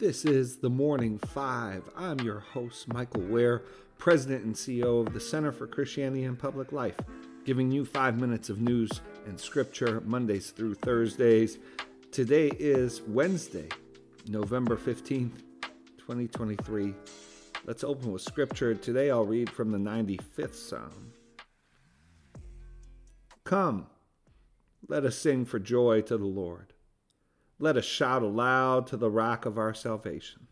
This is the Morning Five. I'm your host, Michael Wear, President and CEO of the Center for Christianity and Public Life, giving you five minutes of news and scripture Mondays through Thursdays. Today is Wednesday, November 15th, 2023. Let's open with scripture. Today I'll read from the 95th Psalm. Come, let us sing for joy to the Lord. Let us shout aloud to the rock of our salvation.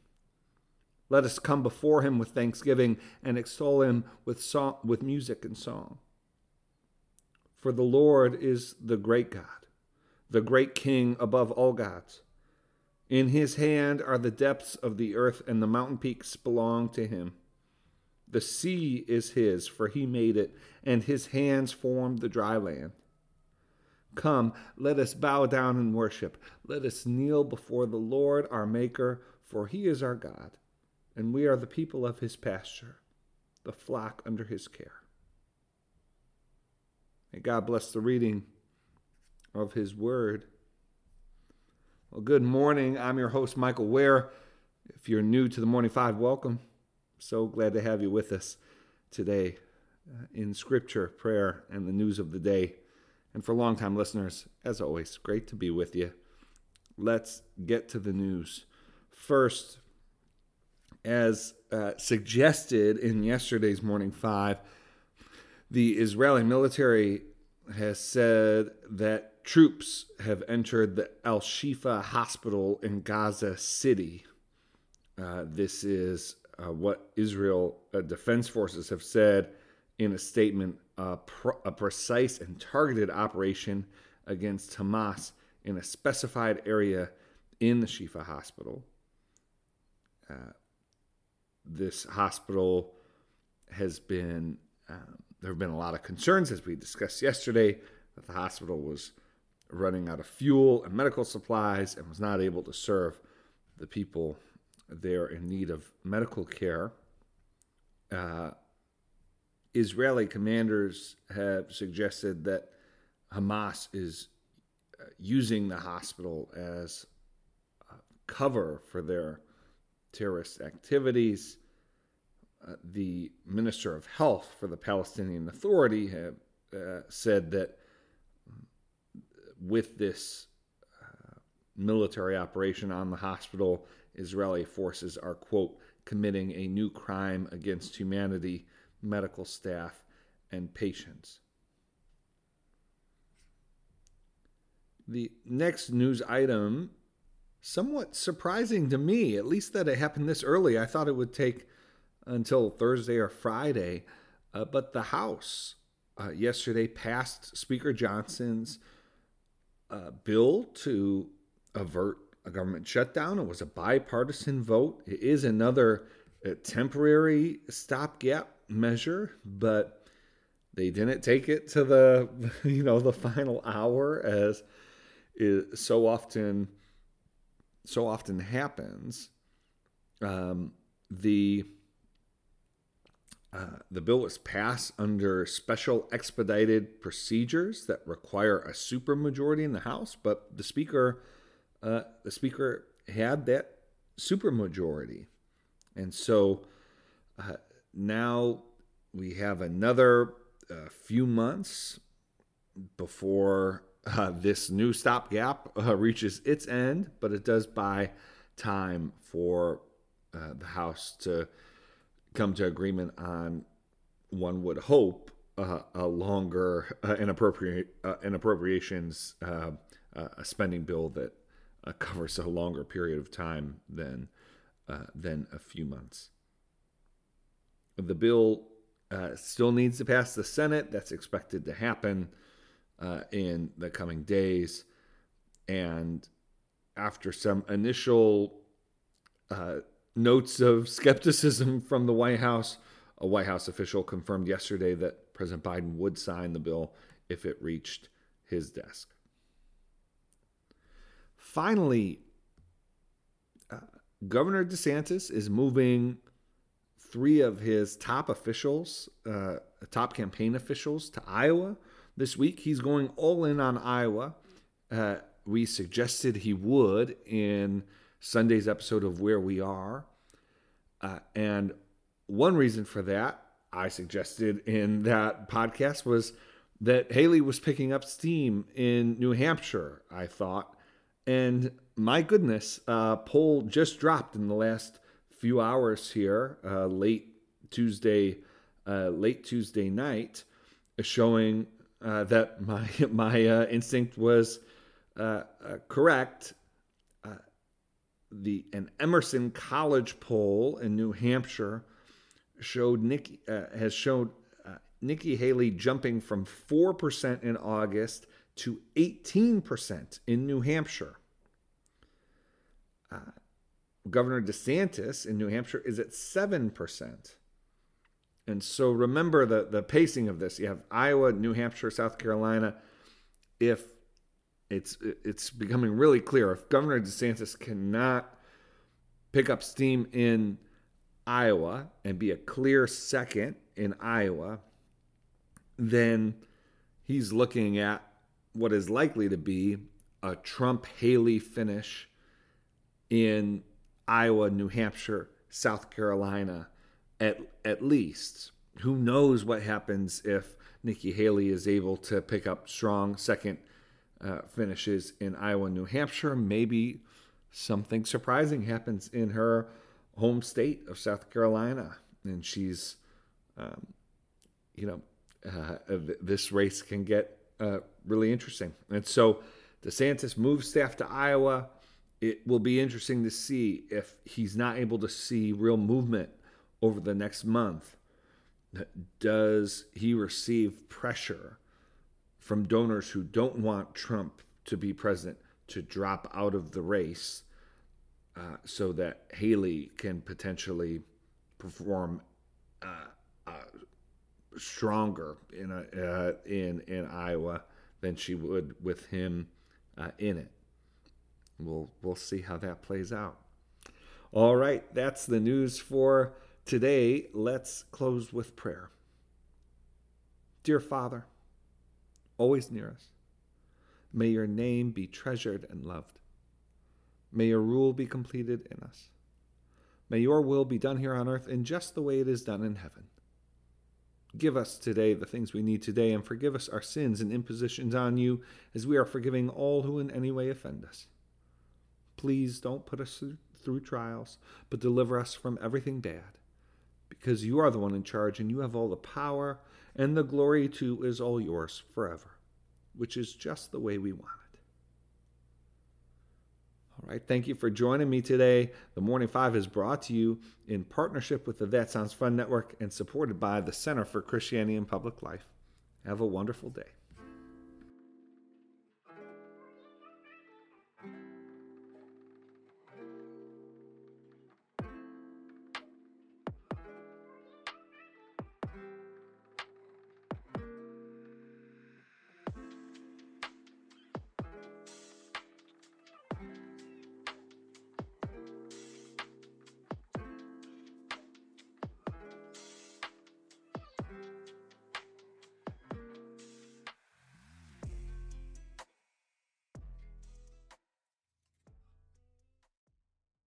Let us come before him with thanksgiving and extol him with, song, with music and song. For the Lord is the great God, the great King above all gods. In his hand are the depths of the earth, and the mountain peaks belong to him. The sea is his, for he made it, and his hands formed the dry land. Come, let us bow down and worship. Let us kneel before the Lord our Maker, for he is our God, and we are the people of his pasture, the flock under his care. May God bless the reading of his word. Well, good morning. I'm your host, Michael Wear. If you're new to the Morning Five, welcome. So glad to have you with us today uh, in scripture, prayer, and the news of the day. And for longtime listeners, as always, great to be with you. Let's get to the news. First, as uh, suggested in yesterday's Morning Five, the Israeli military has said that troops have entered the Al Shifa hospital in Gaza City. Uh, this is uh, what Israel uh, Defense Forces have said in a statement a, pr- a precise and targeted operation against Hamas in a specified area in the Shifa hospital. Uh, this hospital has been, um, there have been a lot of concerns, as we discussed yesterday, that the hospital was running out of fuel and medical supplies and was not able to serve the people there in need of medical care. Uh, Israeli commanders have suggested that Hamas is uh, using the hospital as cover for their terrorist activities. Uh, the Minister of Health for the Palestinian Authority have uh, said that with this uh, military operation on the hospital, Israeli forces are, quote, committing a new crime against humanity medical staff, and patients. The next news item, somewhat surprising to me, at least that it happened this early. I thought it would take until Thursday or Friday, uh, but the House uh, yesterday passed Speaker Johnson's uh, bill to avert a government shutdown. It was a bipartisan vote. It is another uh, temporary stopgap measure, but they didn't take it to the you know the final hour as is so often so often happens. Um, the uh, the bill was passed under special expedited procedures that require a supermajority in the House, but the speaker uh, the speaker had that supermajority, and so uh, now we have another uh, few months before uh, this new stopgap uh, reaches its end, but it does buy time for uh, the House to come to agreement on, one would hope, uh, a longer uh, an, appropriate, an appropriations a spending bill that covers a longer period of time than than a few months. The bill uh, still needs to pass the Senate. That's expected to happen uh, in the coming days. And after some initial uh, notes of skepticism from the White House, a White House official confirmed yesterday that President Biden would sign the bill if it reached his desk. Finally, uh, Governor DeSantis is moving three of his top officials, uh, top campaign officials, to Iowa this week. He's going all in on Iowa. Uh, we suggested he would in Sunday's episode of Wear We Are. Uh, and one reason for that, I suggested in that podcast, was that Haley was picking up steam in New Hampshire, I thought. And my goodness, uh, poll just dropped in the last few hours here, uh, late Tuesday, uh, late Tuesday night, showing uh, that my my uh, instinct was uh, correct. the an Emerson College poll in New Hampshire showed Nikki has showed Nikki Haley jumping from 4% in August to 18% in New Hampshire. Governor DeSantis in New Hampshire is at 7%. And so remember the, the pacing of this. You have Iowa, New Hampshire, South Carolina. If it's it's becoming really clear if Governor DeSantis cannot pick up steam in Iowa and be a clear second in Iowa, then he's looking at what is likely to be a Trump Haley finish in Iowa, New Hampshire, South Carolina, at, at least. Who knows what happens if Nikki Haley is able to pick up strong second uh, finishes in Iowa, New Hampshire? Maybe something surprising happens in her home state of South Carolina, and she's, um, you know, uh, this race can get uh, really interesting. And so DeSantis moves staff to Iowa. It will be interesting to see if he's not able to see real movement over the next month. Does he receive pressure from donors who don't want Trump to be president to drop out of the race uh, so that Haley can potentially perform uh, uh, stronger in a, uh, in in Iowa than she would with him uh, in it. We'll we'll see how that plays out. All right, that's the news for today. Let's close with prayer. Dear Father, always near us, may your name be treasured and loved. May your rule be completed in us. May your will be done here on earth in just the way it is done in heaven. Give us today the things we need today, and forgive us our sins and impositions on you, as we are forgiving all who in any way offend us. Please don't put us through trials, but deliver us from everything bad, because you are the one in charge, and you have all the power, and the glory too is all yours forever, which is just the way we want it. All right, thank you for joining me today. The Morning Five is brought to you in partnership with the That Sounds Fun Network and supported by the Center for Christianity and Public Life. Have a wonderful day.